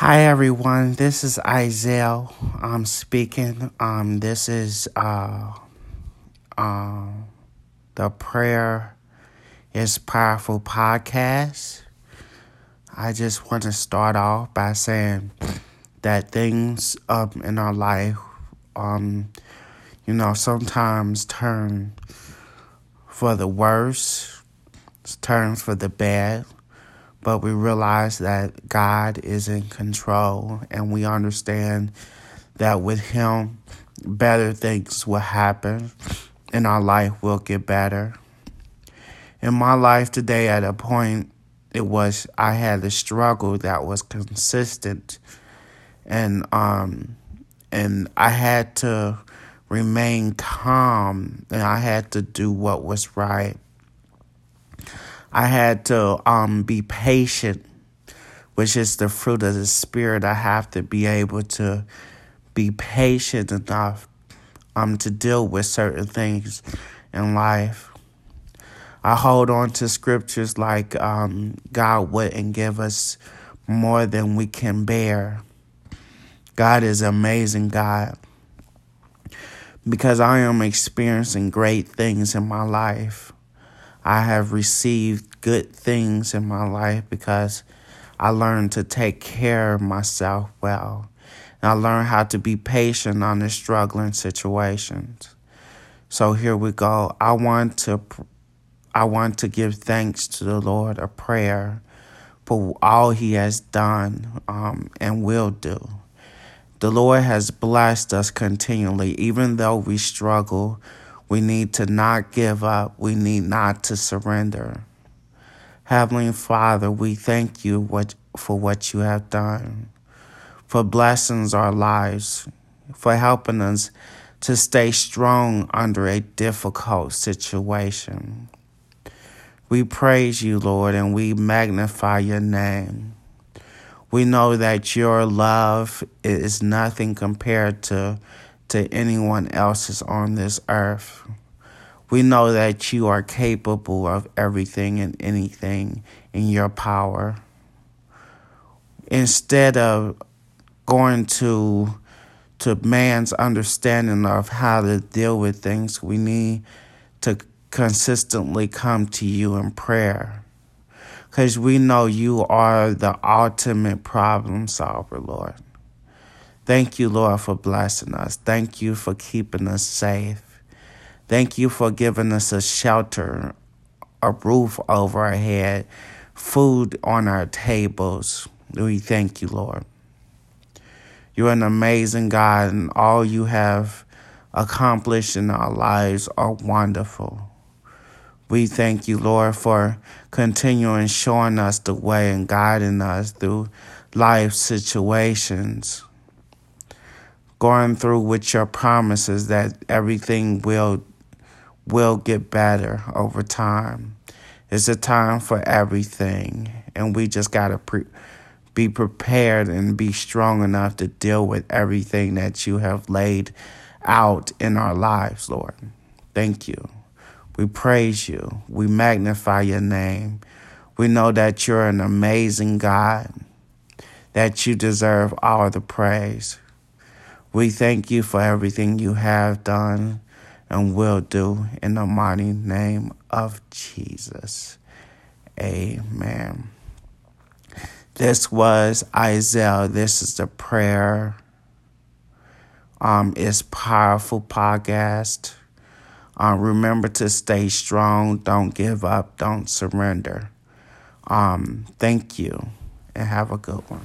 Hi everyone, this is Isaiah. I'm speaking. Um, this is uh, uh, the prayer is powerful podcast. I just want to start off by saying that things um in our life, um, you know, sometimes turn for the worse, turns for the bad but we realize that God is in control and we understand that with Him, better things will happen and our life will get better. In my life today, at a point, it was I had a struggle that was consistent and um and I had to remain calm and I had to do what was right. I had to um, be patient, which is the fruit of the Spirit. I have to be able to be patient enough um, to deal with certain things in life. I hold on to scriptures like um, God wouldn't give us more than we can bear. God is amazing, God. Because I am experiencing great things in my life. I have received good things in my life because I learned to take care of myself well. And I learned how to be patient on the struggling situations. So here we go. I want to I want to give thanks to the Lord a prayer for all he has done um, and will do. The Lord has blessed us continually, even though we struggle we need to not give up. We need not to surrender. Heavenly Father, we thank you what, for what you have done, for blessings our lives, for helping us to stay strong under a difficult situation. We praise you, Lord, and we magnify your name. We know that your love is nothing compared to to anyone else's on this earth. We know that you are capable of everything and anything in your power. Instead of going to to man's understanding of how to deal with things, we need to consistently come to you in prayer. Because we know you are the ultimate problem solver, Lord. Thank you, Lord, for blessing us. Thank you for keeping us safe. Thank you for giving us a shelter, a roof over our head, food on our tables. We thank you, Lord. You're an amazing God, and all you have accomplished in our lives are wonderful. We thank you, Lord, for continuing showing us the way and guiding us through life situations going through with your promises that everything will will get better over time. It's a time for everything, and we just got to pre- be prepared and be strong enough to deal with everything that you have laid out in our lives, Lord. Thank you. We praise you. We magnify your name. We know that you're an amazing God, that you deserve all the praise. We thank you for everything you have done and will do in the mighty name of Jesus. Amen. This was Isaiah. This is the prayer. Um, it's powerful podcast. Um, remember to stay strong. Don't give up. Don't surrender. Um, thank you and have a good one.